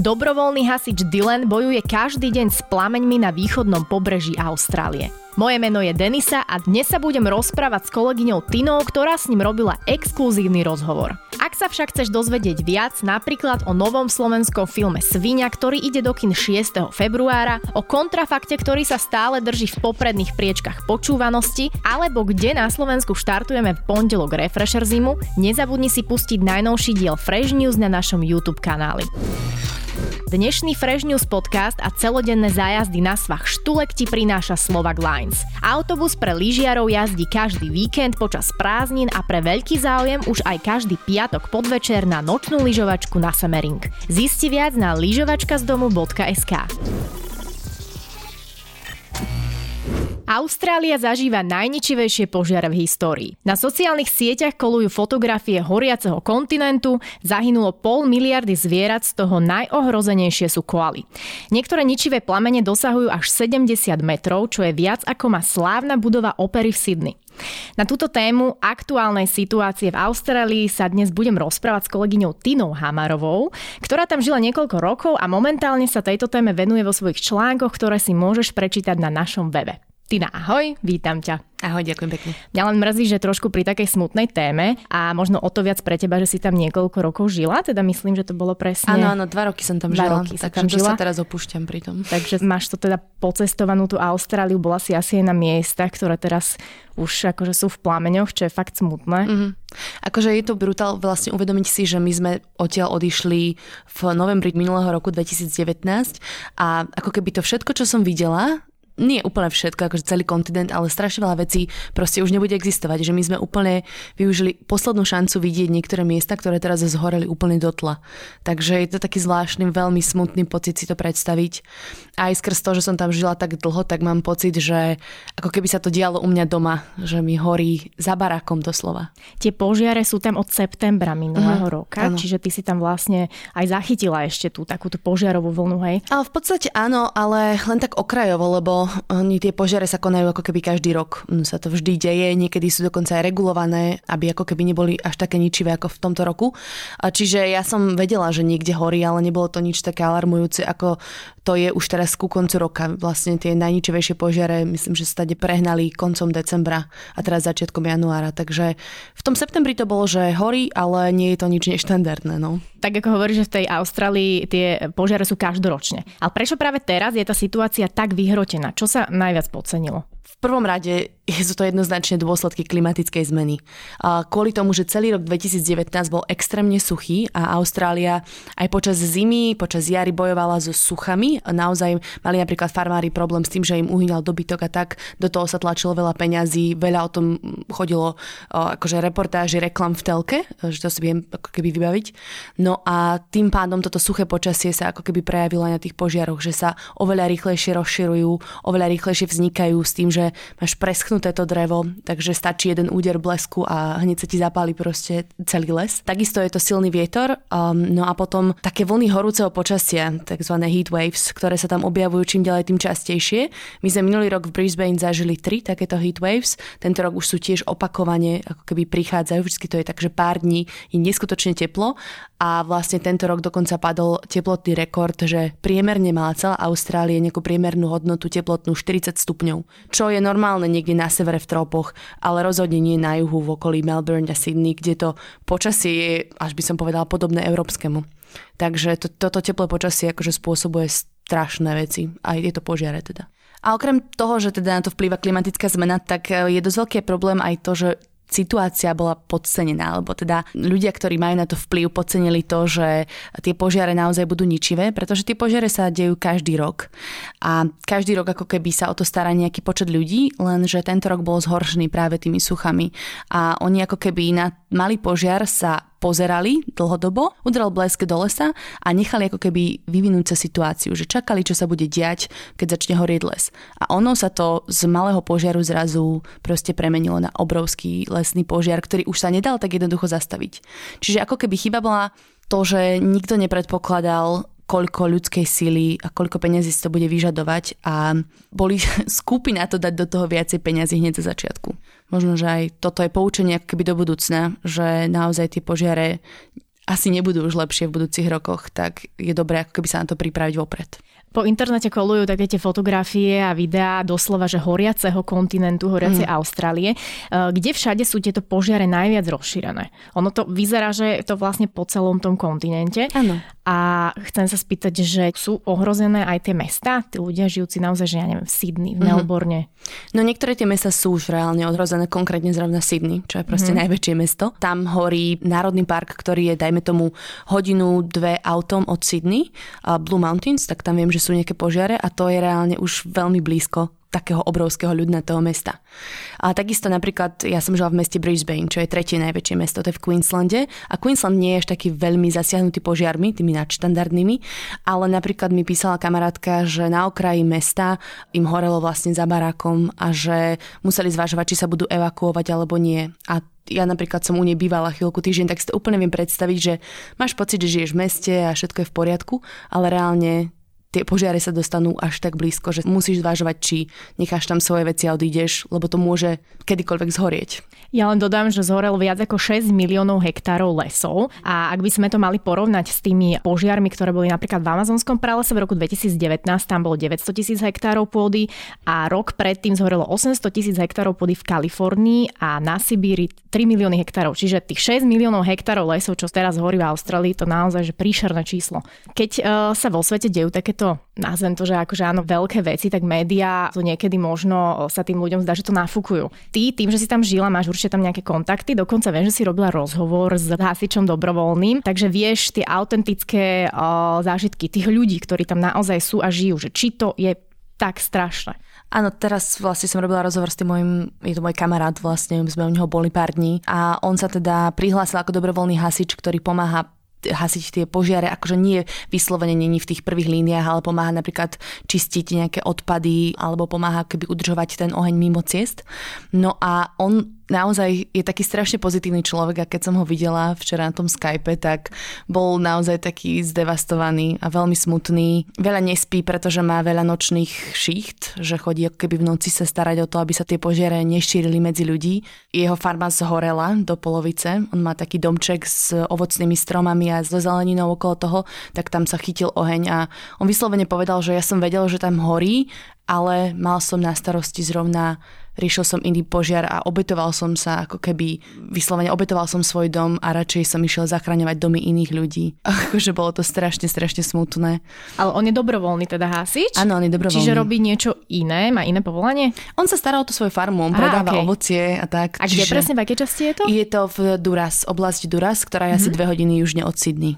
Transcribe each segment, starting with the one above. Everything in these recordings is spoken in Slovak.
Dobrovoľný hasič Dylan bojuje každý deň s plameňmi na východnom pobreží Austrálie. Moje meno je Denisa a dnes sa budem rozprávať s kolegyňou Tinou, ktorá s ním robila exkluzívny rozhovor. Ak sa však chceš dozvedieť viac, napríklad o novom slovenskom filme Svinia, ktorý ide do kin 6. februára, o kontrafakte, ktorý sa stále drží v popredných priečkach počúvanosti, alebo kde na Slovensku štartujeme v pondelok Refresher zimu, nezabudni si pustiť najnovší diel Fresh News na našom YouTube kanáli. Dnešný Fresh News podcast a celodenné zájazdy na svach Štulek ti prináša Slovak Lines. Autobus pre lyžiarov jazdí každý víkend počas prázdnin a pre veľký záujem už aj každý piatok podvečer na nočnú lyžovačku na Semering. Zisti viac na lyžovačkazdomu.sk. Austrália zažíva najničivejšie požiare v histórii. Na sociálnych sieťach kolujú fotografie horiaceho kontinentu, zahynulo pol miliardy zvierat, z toho najohrozenejšie sú koaly. Niektoré ničivé plamene dosahujú až 70 metrov, čo je viac ako má slávna budova opery v Sydney. Na túto tému aktuálnej situácie v Austrálii sa dnes budem rozprávať s kolegyňou Tinou Hamarovou, ktorá tam žila niekoľko rokov a momentálne sa tejto téme venuje vo svojich článkoch, ktoré si môžeš prečítať na našom webe. Tina, ahoj, vítam ťa. Ahoj, ďakujem pekne. Mňa len mrzí, že trošku pri takej smutnej téme a možno o to viac pre teba, že si tam niekoľko rokov žila, teda myslím, že to bolo presne... Áno, áno, dva roky som tam dva žila, roky tak tam žila. žila. sa teraz opúšťam pri tom. Takže máš to teda pocestovanú tú Austráliu, bola si asi aj na miestach, ktoré teraz už akože sú v plameňoch, čo je fakt smutné. Mm-hmm. Akože je to brutál vlastne uvedomiť si, že my sme odtiaľ odišli v novembri minulého roku 2019 a ako keby to všetko, čo som videla, nie úplne všetko, akože celý kontinent, ale strašne veľa vecí proste už nebude existovať. Že my sme úplne využili poslednú šancu vidieť niektoré miesta, ktoré teraz zhoreli úplne do tla. Takže je to taký zvláštny, veľmi smutný pocit si to predstaviť. A aj skrz to, že som tam žila tak dlho, tak mám pocit, že ako keby sa to dialo u mňa doma, že mi horí za barákom doslova. Tie požiare sú tam od septembra minulého uh-huh, roka, áno. čiže ty si tam vlastne aj zachytila ešte tú takúto požiarovú vlnu, hej? Ale v podstate áno, ale len tak okrajovo, lebo oni tie požiare sa konajú ako keby každý rok. Mm, Sa to vždy deje, niekedy sú dokonca aj regulované, aby ako keby neboli až také ničivé ako v tomto roku. Čiže ja som vedela, že niekde horí, ale nebolo to nič také alarmujúce, ako to je už teraz ku koncu roka. Vlastne tie najničivejšie požiare, myslím, že sa tady prehnali koncom decembra a teraz začiatkom januára. Takže v tom septembri to bolo, že horí, ale nie je to nič neštandardné. No. Tak ako hovoríš, že v tej Austrálii tie požiare sú každoročne. Ale prečo práve teraz je tá situácia tak vyhrotená? Čo sa najviac podcenilo? V prvom rade sú to jednoznačne dôsledky klimatickej zmeny. Kvôli tomu, že celý rok 2019 bol extrémne suchý a Austrália aj počas zimy, počas jary bojovala so suchami. Naozaj mali napríklad farmári problém s tým, že im uhynal dobytok a tak. Do toho sa tlačilo veľa peňazí, veľa o tom chodilo akože reportáži, reklam v telke, že to si viem ako keby vybaviť. No a tým pádom toto suché počasie sa ako keby prejavilo aj na tých požiaroch, že sa oveľa rýchlejšie rozširujú, oveľa rýchlejšie vznikajú s tým, že máš preschnuté to drevo, takže stačí jeden úder blesku a hneď sa ti zapáli proste celý les. Takisto je to silný vietor, um, no a potom také vlny horúceho počasia, tzv. heat waves, ktoré sa tam objavujú čím ďalej tým častejšie. My sme minulý rok v Brisbane zažili tri takéto heat waves, tento rok už sú tiež opakovane, ako keby prichádzajú, vždy to je tak, že pár dní je neskutočne teplo a vlastne tento rok dokonca padol teplotný rekord, že priemerne mala celá Austrália nejakú priemernú hodnotu teplotnú 40 stupňov, čo je normálne niekde na severe v tropoch, ale rozhodne nie na juhu v okolí Melbourne a Sydney, kde to počasie je, až by som povedala, podobné európskemu. Takže to, toto teplé počasie akože spôsobuje strašné veci, aj tieto požiare teda. A okrem toho, že teda na to vplýva klimatická zmena, tak e, je dosť veľký problém aj to, že situácia bola podcenená, alebo teda ľudia, ktorí majú na to vplyv, podcenili to, že tie požiare naozaj budú ničivé, pretože tie požiare sa dejú každý rok. A každý rok ako keby sa o to stará nejaký počet ľudí, lenže tento rok bol zhoršený práve tými suchami. A oni ako keby na malý požiar sa pozerali dlhodobo, udrel blesk do lesa a nechali ako keby vyvinúť sa situáciu, že čakali, čo sa bude diať, keď začne horieť les. A ono sa to z malého požiaru zrazu proste premenilo na obrovský lesný požiar, ktorý už sa nedal tak jednoducho zastaviť. Čiže ako keby chyba bola to, že nikto nepredpokladal koľko ľudskej síly a koľko peniazí si to bude vyžadovať a boli skúpi na to dať do toho viacej peniazy hneď za začiatku. Možno, že aj toto je poučenie keby do budúcna, že naozaj tie požiare asi nebudú už lepšie v budúcich rokoch, tak je dobré ako keby sa na to pripraviť vopred. Po internete kolujú také tie fotografie a videá doslova, že horiaceho kontinentu, horiacej mm. Austrálie. E, kde všade sú tieto požiare najviac rozšírené? Ono to vyzerá, že je to vlastne po celom tom kontinente. Áno. A chcem sa spýtať, že sú ohrozené aj tie mesta? Tí ľudia žijúci naozaj, že ja neviem, v Sydney, v mhm. Melbourne. Mm-hmm. No niektoré tie mesta sú už reálne ohrozené, konkrétne zrovna Sydney, čo je proste mm-hmm. najväčšie mesto. Tam horí národný park, ktorý je, dajme tomu, hodinu, dve autom od Sydney, Blue Mountains, tak tam viem, že sú nejaké požiare a to je reálne už veľmi blízko takého obrovského ľudnatého mesta. A takisto napríklad, ja som žila v meste Brisbane, čo je tretie najväčšie mesto, to je v Queenslande. A Queensland nie je až taký veľmi zasiahnutý požiarmi, tými nadštandardnými, ale napríklad mi písala kamarátka, že na okraji mesta im horelo vlastne za barákom a že museli zvažovať, či sa budú evakuovať alebo nie. A ja napríklad som u nej bývala chvíľku týždeň, tak si to úplne viem predstaviť, že máš pocit, že žiješ v meste a všetko je v poriadku, ale reálne tie požiare sa dostanú až tak blízko, že musíš zvážovať, či necháš tam svoje veci a odídeš, lebo to môže kedykoľvek zhorieť. Ja len dodám, že zhorelo viac ako 6 miliónov hektárov lesov a ak by sme to mali porovnať s tými požiarmi, ktoré boli napríklad v amazonskom pralese v roku 2019, tam bolo 900 tisíc hektárov pôdy a rok predtým zhorelo 800 tisíc hektárov pôdy v Kalifornii a na Sibíri 3 milióny hektárov. Čiže tých 6 miliónov hektárov lesov, čo teraz horí v Austrálii, to naozaj že príšerné číslo. Keď uh, sa vo svete dejú takéto, nazvem to, že akože áno, veľké veci, tak médiá to niekedy možno sa tým ľuďom zdá, že to nafúkujú. Ty tým, že si tam žila, máš určite tam nejaké kontakty, dokonca viem, že si robila rozhovor s hasičom dobrovoľným, takže vieš tie autentické o, zážitky tých ľudí, ktorí tam naozaj sú a žijú, že či to je tak strašné. Áno, teraz vlastne som robila rozhovor s tým môjim, je to môj kamarát vlastne, sme u neho boli pár dní a on sa teda prihlásil ako dobrovoľný hasič, ktorý pomáha hasiť tie požiare, akože nie vyslovene není v tých prvých líniách, ale pomáha napríklad čistiť nejaké odpady alebo pomáha keby udržovať ten oheň mimo ciest. No a on naozaj je taký strašne pozitívny človek a keď som ho videla včera na tom Skype, tak bol naozaj taký zdevastovaný a veľmi smutný. Veľa nespí, pretože má veľa nočných šicht, že chodí ako keby v noci sa starať o to, aby sa tie požiare nešírili medzi ľudí. Jeho farma zhorela do polovice. On má taký domček s ovocnými stromami a s zeleninou okolo toho, tak tam sa chytil oheň a on vyslovene povedal, že ja som vedel, že tam horí, ale mal som na starosti zrovna riešil som iný požiar a obetoval som sa ako keby, vyslovene obetoval som svoj dom a radšej som išiel zachraňovať domy iných ľudí. Akože bolo to strašne, strašne smutné. Ale on je dobrovoľný teda hasič? Áno, on je dobrovoľný. Čiže robí niečo iné, má iné povolanie? On sa stará o tú svoju farmu, on predáva okay. ovocie a tak. A kde presne, v akej časti je to? Je to v Duras, oblasť Duras, ktorá je mm-hmm. asi mhm. dve hodiny južne od Sydney.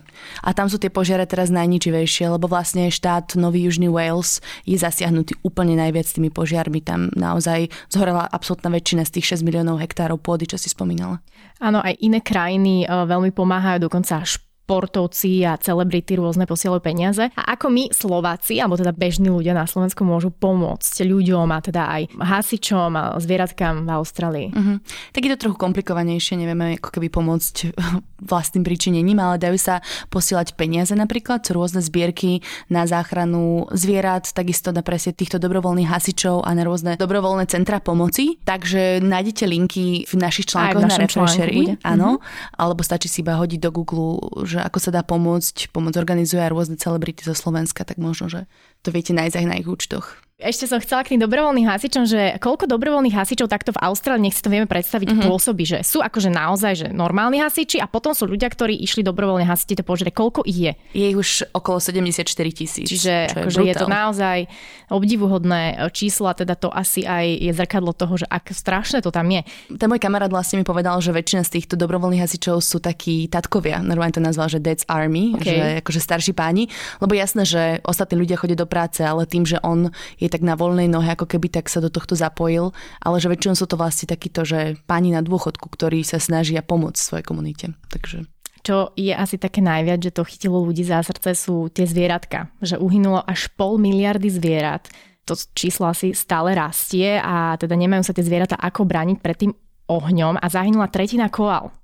A tam sú tie požiare teraz najničivejšie, lebo vlastne štát Nový Južný Wales je zasiahnutý úplne najviac tými požiarmi. Tam naozaj zhorela absolútna väčšina z tých 6 miliónov hektárov pôdy, čo si spomínala. Áno, aj iné krajiny e, veľmi pomáhajú, dokonca až športovci a celebrity rôzne posielajú peniaze. A ako my Slováci, alebo teda bežní ľudia na Slovensku môžu pomôcť ľuďom a teda aj hasičom a zvieratkám v Austrálii? Uh-huh. Tak je to trochu komplikovanejšie, nevieme ako keby pomôcť vlastným príčinením, ale dajú sa posielať peniaze napríklad, rôzne zbierky na záchranu zvierat, takisto na presne týchto dobrovoľných hasičov a na rôzne dobrovoľné centra pomoci. Takže nájdete linky v našich článkoch na Refreshery, áno, uh-huh. alebo stačí si iba hodiť do Google, že ako sa dá pomôcť. Pomoc organizuje aj rôzne celebrity zo Slovenska, tak možno, že to viete nájsť aj na ich účtoch. Ešte som chcela k tým dobrovoľným hasičom, že koľko dobrovoľných hasičov takto v Austrálii, nech si to vieme predstaviť, mm-hmm. pôsobí, že sú akože naozaj že normálni hasiči a potom sú ľudia, ktorí išli dobrovoľne hasiť to požiare. Koľko ich je? Je ich už okolo 74 tisíc. Čiže akože je, je to naozaj obdivuhodné číslo a teda to asi aj je zrkadlo toho, že ak strašné to tam je. Ten môj kamarát vlastne mi povedal, že väčšina z týchto dobrovoľných hasičov sú takí tatkovia. Normálne to nazval, že Dad's Army, okay. že akože starší páni. Lebo jasné, že ostatní ľudia chodia do práce, ale tým, že on je tak na voľnej nohe ako keby tak sa do tohto zapojil, ale že väčšinou sú to vlastne takíto, že páni na dôchodku, ktorí sa snažia pomôcť svojej komunite. Takže čo je asi také najviac, že to chytilo ľudí za srdce, sú tie zvieratka. Že uhynulo až pol miliardy zvierat. To číslo asi stále rastie a teda nemajú sa tie zvieratá ako brániť pred tým ohňom a zahynula tretina koal.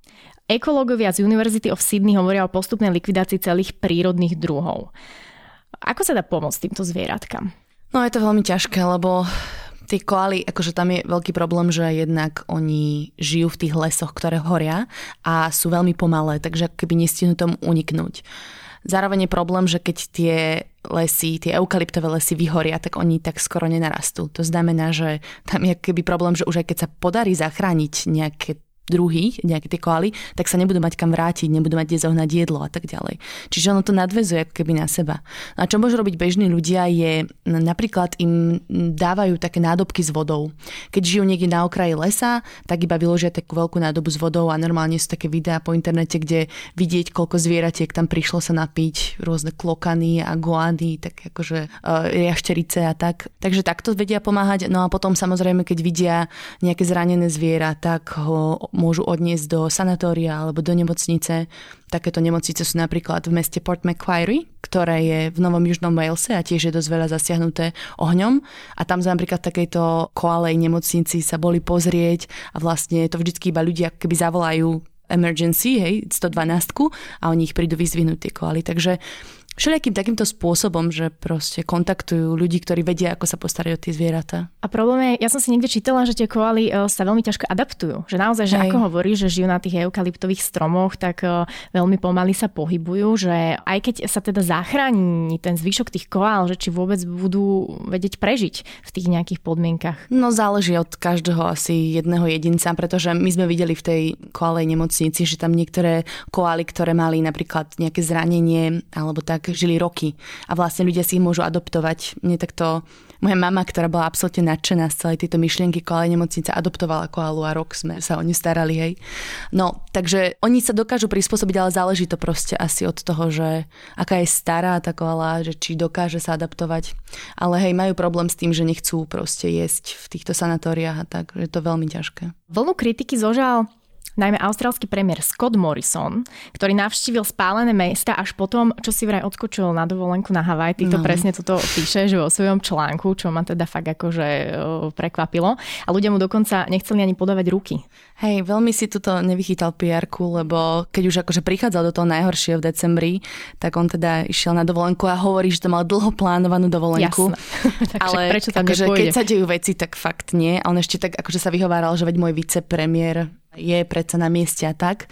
Ekológovia z University of Sydney hovoria o postupnej likvidácii celých prírodných druhov. Ako sa dá pomôcť týmto zvieratkám? No je to veľmi ťažké, lebo Tí koaly, akože tam je veľký problém, že jednak oni žijú v tých lesoch, ktoré horia a sú veľmi pomalé, takže keby nestihnú tomu uniknúť. Zároveň je problém, že keď tie lesy, tie eukalyptové lesy vyhoria, tak oni tak skoro nenarastú. To znamená, že tam je keby problém, že už aj keď sa podarí zachrániť nejaké druhý, nejaké tie koaly, tak sa nebudú mať kam vrátiť, nebudú mať kde zohnať jedlo a tak ďalej. Čiže ono to nadvezuje ako keby na seba. A čo môžu robiť bežní ľudia je napríklad im dávajú také nádobky s vodou. Keď žijú niekde na okraji lesa, tak iba vyložia takú veľkú nádobu s vodou a normálne sú také videá po internete, kde vidieť, koľko zvieratiek tam prišlo sa napiť, rôzne klokany a goády, tak akože uh, jašterice a tak. Takže takto vedia pomáhať. No a potom samozrejme, keď vidia nejaké zranené zviera, tak ho môžu odniesť do sanatória alebo do nemocnice. Takéto nemocnice sú napríklad v meste Port Macquarie, ktoré je v Novom Južnom Walese a tiež je dosť veľa zasiahnuté ohňom. A tam napríklad v takejto koalej nemocnici sa boli pozrieť a vlastne to vždycky iba ľudia keby zavolajú emergency, hej, 112 a oni ich prídu vyzvihnúť tie koaly. Takže všelijakým takýmto spôsobom, že proste kontaktujú ľudí, ktorí vedia, ako sa postarajú o tie zvieratá. A problém je, ja som si niekde čítala, že tie koaly e, sa veľmi ťažko adaptujú. Že naozaj, že Hej. ako hovorí, že žijú na tých eukalyptových stromoch, tak e, veľmi pomaly sa pohybujú, že aj keď sa teda zachráni ten zvyšok tých koál, že či vôbec budú vedieť prežiť v tých nejakých podmienkach. No záleží od každého asi jedného jedinca, pretože my sme videli v tej koalej nemocnici, že tam niektoré koály, ktoré mali napríklad nejaké zranenie alebo tak, žili roky a vlastne ľudia si ich môžu adoptovať. Mne takto moja mama, ktorá bola absolútne nadšená z celej tejto myšlienky koalej nemocnice, adoptovala koalu a rok sme sa o ňu starali, hej. No, takže oni sa dokážu prispôsobiť, ale záleží to proste asi od toho, že aká je stará tá koala, že či dokáže sa adaptovať. Ale hej, majú problém s tým, že nechcú proste jesť v týchto sanatóriách a tak, že je to veľmi ťažké. Vlnu kritiky zožal najmä austrálsky premiér Scott Morrison, ktorý navštívil spálené mesta až potom, čo si vraj odskočil na dovolenku na Havaj. Ty to no. presne toto píše, že vo svojom článku, čo ma teda fakt akože prekvapilo. A ľudia mu dokonca nechceli ani podávať ruky. Hej, veľmi si tuto nevychytal pr lebo keď už akože prichádzal do toho najhoršieho v decembri, tak on teda išiel na dovolenku a hovorí, že to mal dlho plánovanú dovolenku. Ale prečo tam akože, keď sa dejú veci, tak fakt nie. A on ešte tak akože sa vyhováral, že veď môj vicepremiér je predsa na mieste a tak.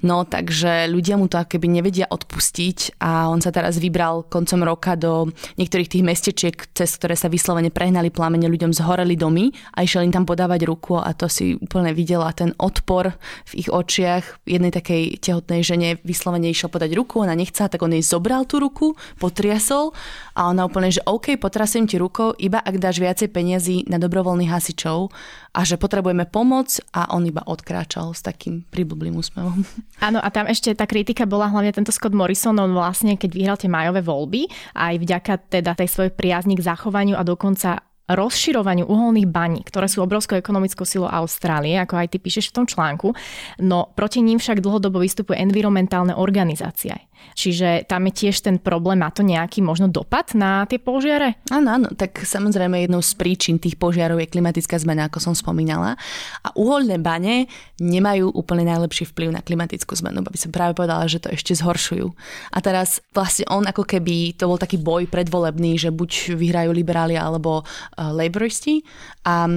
No takže ľudia mu to keby nevedia odpustiť a on sa teraz vybral koncom roka do niektorých tých mestečiek, cez ktoré sa vyslovene prehnali plamene, ľuďom zhoreli domy a išiel im tam podávať ruku a to si úplne videla ten odpor v ich očiach. Jednej takej tehotnej žene vyslovene išiel podať ruku, ona nechcela, tak on jej zobral tú ruku, potriasol a ona úplne, že OK, potrasím ti rukou, iba ak dáš viacej peniazy na dobrovoľných hasičov a že potrebujeme pomoc a on iba odkráčal s takým priblblým úsmevom. Áno a tam ešte tá kritika bola hlavne tento Scott Morrison, on vlastne keď vyhral tie majové voľby aj vďaka teda tej svojej priazni k zachovaniu a dokonca rozširovaniu uholných baní, ktoré sú obrovskou ekonomickou silou Austrálie, ako aj ty píšeš v tom článku, no proti ním však dlhodobo vystupuje environmentálne organizácie. Čiže tam je tiež ten problém, má to nejaký možno dopad na tie požiare? Áno, áno, tak samozrejme jednou z príčin tých požiarov je klimatická zmena, ako som spomínala. A uholné bane nemajú úplne najlepší vplyv na klimatickú zmenu, aby som práve povedala, že to ešte zhoršujú. A teraz vlastne on ako keby, to bol taký boj predvolebný, že buď vyhrajú liberáli alebo uh, laboristi a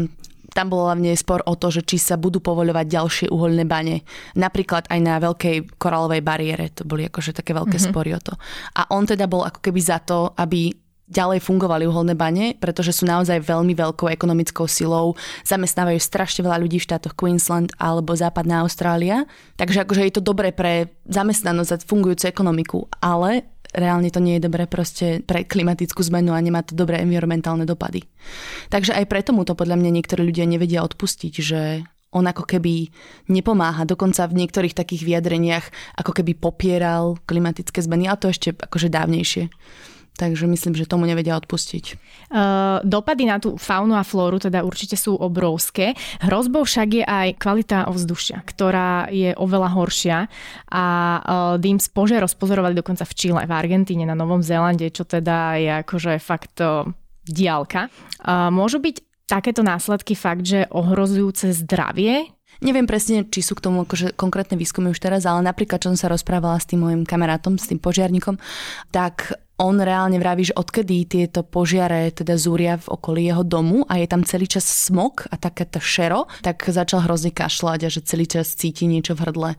tam bol hlavne spor o to, že či sa budú povoľovať ďalšie uholné bane. Napríklad aj na veľkej koralovej bariére. To boli akože také veľké mm-hmm. spory o to. A on teda bol ako keby za to, aby ďalej fungovali uholné bane, pretože sú naozaj veľmi veľkou ekonomickou silou, zamestnávajú strašne veľa ľudí v štátoch Queensland alebo západná Austrália, takže akože je to dobré pre zamestnanosť a fungujúcu ekonomiku, ale reálne to nie je dobré proste pre klimatickú zmenu a nemá to dobré environmentálne dopady. Takže aj preto mu to podľa mňa niektorí ľudia nevedia odpustiť, že on ako keby nepomáha, dokonca v niektorých takých vyjadreniach ako keby popieral klimatické zmeny, a to ešte akože dávnejšie. Takže myslím, že tomu nevedia odpustiť. Uh, dopady na tú faunu a flóru teda určite sú obrovské. Hrozbou však je aj kvalita ovzdušia, ktorá je oveľa horšia a uh, dým z požiar rozpozorovali dokonca v Čile, v Argentíne, na Novom Zélande, čo teda je akože fakt uh, diálka. Uh, môžu byť takéto následky fakt, že ohrozujúce zdravie Neviem presne, či sú k tomu akože konkrétne výskumy už teraz, ale napríklad, čo som sa rozprávala s tým môjim kamarátom, s tým požiarníkom, tak on reálne vraví, že odkedy tieto požiare teda zúria v okolí jeho domu a je tam celý čas smog a také to šero, tak začal hrozne kašľať a že celý čas cíti niečo v hrdle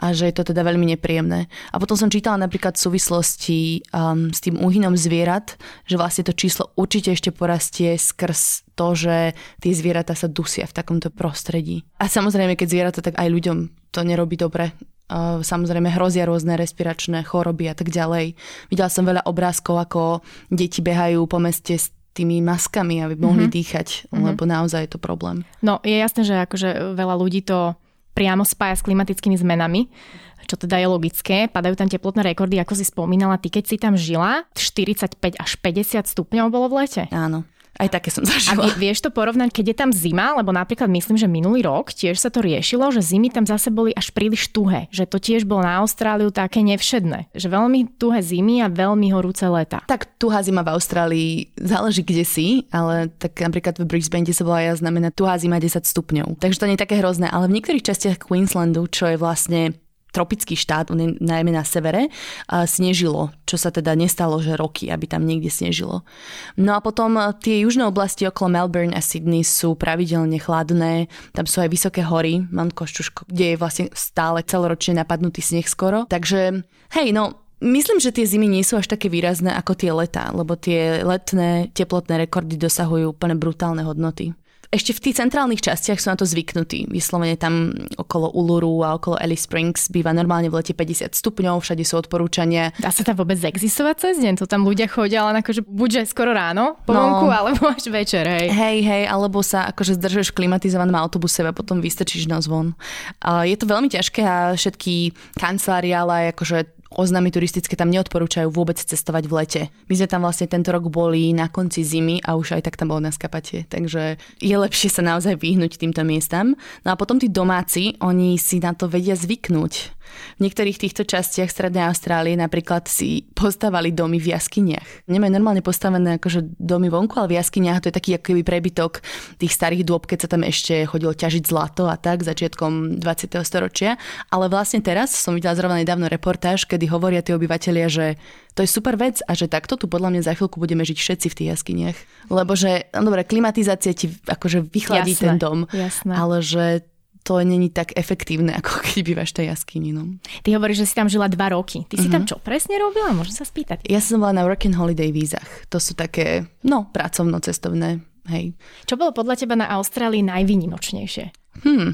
a že je to teda veľmi nepríjemné. A potom som čítala napríklad v súvislosti um, s tým úhynom zvierat, že vlastne to číslo určite ešte porastie skrz to, že tie zvieratá sa dusia v takomto prostredí. A samozrejme, keď zvieratá, tak aj ľuďom to nerobí dobre samozrejme hrozia rôzne respiračné choroby a tak ďalej. Videla som veľa obrázkov, ako deti behajú po meste s tými maskami, aby mohli mm-hmm. dýchať, mm-hmm. lebo naozaj je to problém. No, je jasné, že akože veľa ľudí to priamo spája s klimatickými zmenami, čo teda je logické. Padajú tam teplotné rekordy, ako si spomínala, ty keď si tam žila, 45 až 50 stupňov bolo v lete. Áno. Aj také som zažila. A vieš to porovnať, keď je tam zima, lebo napríklad myslím, že minulý rok tiež sa to riešilo, že zimy tam zase boli až príliš tuhé, že to tiež bolo na Austráliu také nevšedné, že veľmi tuhé zimy a veľmi horúce leta. Tak tuhá zima v Austrálii záleží kde si, ale tak napríklad v Brisbane, kde sa volá ja, znamená tuhá zima 10 stupňov. Takže to nie je také hrozné, ale v niektorých častiach Queenslandu, čo je vlastne tropický štát, najmä na severe, snežilo, čo sa teda nestalo, že roky, aby tam niekde snežilo. No a potom e, tie južné oblasti okolo Melbourne a Sydney sú pravidelne chladné, tam sú aj vysoké hory, Mount Koščuško, kde je vlastne stále celoročne napadnutý sneh skoro. Takže hej, no Myslím, že tie zimy nie sú až také výrazné ako tie letá, lebo tie letné teplotné rekordy dosahujú úplne brutálne hodnoty ešte v tých centrálnych častiach sú na to zvyknutí. Vyslovene tam okolo Uluru a okolo Alice Springs býva normálne v lete 50 stupňov, všade sú odporúčania. Dá sa tam vôbec existovať cez deň? To tam ľudia chodia len akože buďže skoro ráno po no, vonku, alebo až večer, hej. Hej, hej, alebo sa akože zdržeš v klimatizovanom autobuse a potom vystrčíš nos von. Je to veľmi ťažké a všetky kancelárie, ale akože Oznámy turistické tam neodporúčajú vôbec cestovať v lete. My sme tam vlastne tento rok boli na konci zimy a už aj tak tam bolo na skapatie, takže je lepšie sa naozaj vyhnúť týmto miestam. No a potom tí domáci, oni si na to vedia zvyknúť. V niektorých týchto častiach Strednej Austrálie napríklad si postavali domy v jaskyniach. Nemajú normálne postavené akože domy vonku, ale v jaskyniach to je taký ako keby prebytok tých starých dôb, keď sa tam ešte chodilo ťažiť zlato a tak začiatkom 20. storočia. Ale vlastne teraz som videla zrovna nedávno reportáž, kedy hovoria tí obyvateľia, že to je super vec a že takto tu podľa mňa za chvíľku budeme žiť všetci v tých jaskyniach. Lebo že, no dobre, klimatizácia ti akože vychladí jasné, ten dom, jasné. ale že to není tak efektívne, ako keď bývaš v tej jaskyni. No. Ty hovoríš, že si tam žila dva roky. Ty uh-huh. si tam mhm. čo presne robila? Môžem sa spýtať. Ja som bola na working holiday vízach. To sú také, no, pracovno-cestovné Hej. Čo bolo podľa teba na Austrálii najvýnimočnejšie? Hmm,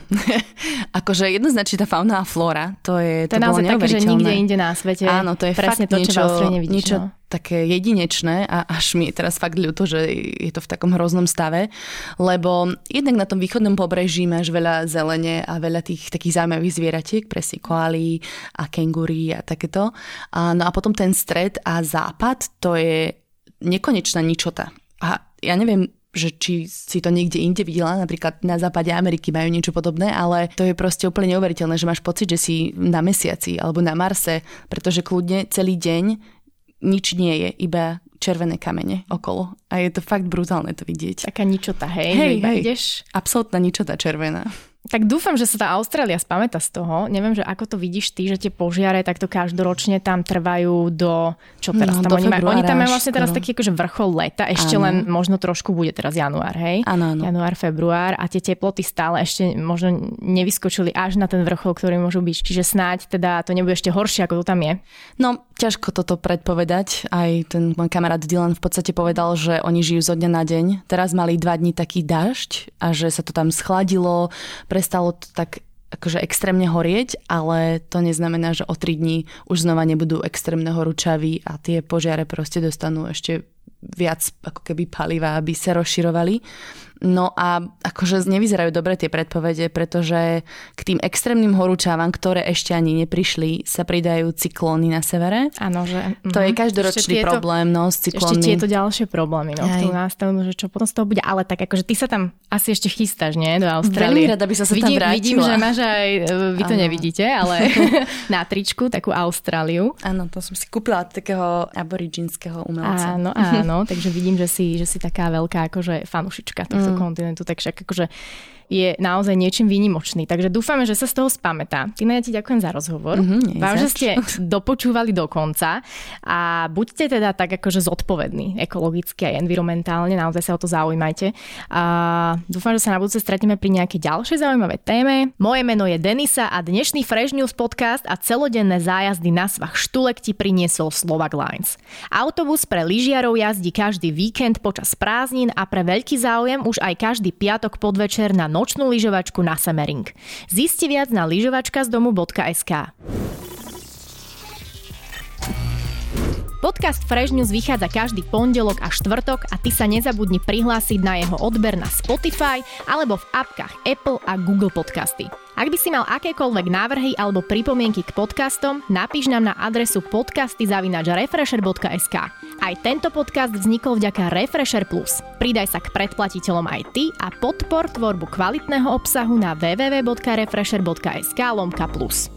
akože jednoznačne tá fauna a flóra, to je to, to naozaj také, že nikde inde na svete. Áno, to je presne fakt to, niečo, čo nevidíš, niečo no. Také jedinečné a až mi je teraz fakt ľúto, že je to v takom hroznom stave, lebo jednak na tom východnom pobreží máš veľa zelene a veľa tých takých zaujímavých zvieratiek, presne koaly a kengúry a takéto. A, no a potom ten stred a západ, to je nekonečná ničota. A ja neviem, že či si to niekde inde videla, napríklad na západe Ameriky majú niečo podobné, ale to je proste úplne neuveriteľné, že máš pocit, že si na mesiaci alebo na Marse, pretože kľudne celý deň nič nie je, iba červené kamene okolo. A je to fakt brutálne to vidieť. Taká ničota, hej? Hej, hej. Ideš... Absolutná ničota červená. Tak dúfam, že sa tá Austrália spameta z toho. Neviem, že ako to vidíš ty, že tie požiare takto každoročne tam trvajú do... Čo teraz no, tam oni majú? Oni tam majú vlastne teraz taký akože vrchol leta, ešte ano. len možno trošku bude teraz január, hej? Áno, áno. Január, február a tie teploty stále ešte možno nevyskočili až na ten vrchol, ktorý môžu byť. Čiže snáď teda to nebude ešte horšie, ako to tam je. No, ťažko toto predpovedať. Aj ten môj kamarát Dylan v podstate povedal, že oni žijú zo dňa na deň. Teraz mali dva dní taký dažď a že sa to tam schladilo, prestalo to tak akože extrémne horieť, ale to neznamená, že o 3 dní už znova nebudú extrémne horúčaví a tie požiare proste dostanú ešte viac ako keby paliva, aby sa rozširovali. No a akože nevyzerajú dobre tie predpovede, pretože k tým extrémnym horúčavam, ktoré ešte ani neprišli, sa pridajú cyklóny na severe. Áno, že... To je mhm. každoročný tieto, problém, no, s cyklónmi. Ešte tieto ďalšie problémy, no, ktorú nastavujú, že čo potom z toho bude. Ale tak akože ty sa tam asi ešte chystáš, nie, do Austrálie. Veľmi rada by sa sa vidím, tam vrátila. Vidím, že máš aj, e, vy to ano. nevidíte, ale na tričku takú Austráliu. Áno, to som si kúpila od takého aboriginského umelca. Áno, áno, takže vidím, že si, že si taká veľká akože fanušička tohto tohto mm. kontinentu, tak však akože je naozaj niečím výnimočný. Takže dúfame, že sa z toho spamätá. Tina, ja ti ďakujem za rozhovor. Mm-hmm, Vám, že ste dopočúvali do konca a buďte teda tak akože zodpovední ekologicky a environmentálne, naozaj sa o to zaujímajte. A dúfam, že sa na budúce stretneme pri nejakej ďalšej zaujímavej téme. Moje meno je Denisa a dnešný Fresh News podcast a celodenné zájazdy na svach štulek ti priniesol Slovak Lines. Autobus pre lyžiarov jazdí každý víkend počas prázdnin a pre veľký záujem už aj každý piatok podvečer na nočnú lyžovačku na Semering. Zisti viac na lyžovačkazdomu.sk. Podcast Fresh News vychádza každý pondelok a štvrtok a ty sa nezabudni prihlásiť na jeho odber na Spotify alebo v apkách Apple a Google Podcasty. Ak by si mal akékoľvek návrhy alebo pripomienky k podcastom, napíš nám na adresu podcasty.refresher.sk. Aj tento podcast vznikol vďaka Refresher Plus. Pridaj sa k predplatiteľom aj ty a podpor tvorbu kvalitného obsahu na www.refresher.sk lomka plus.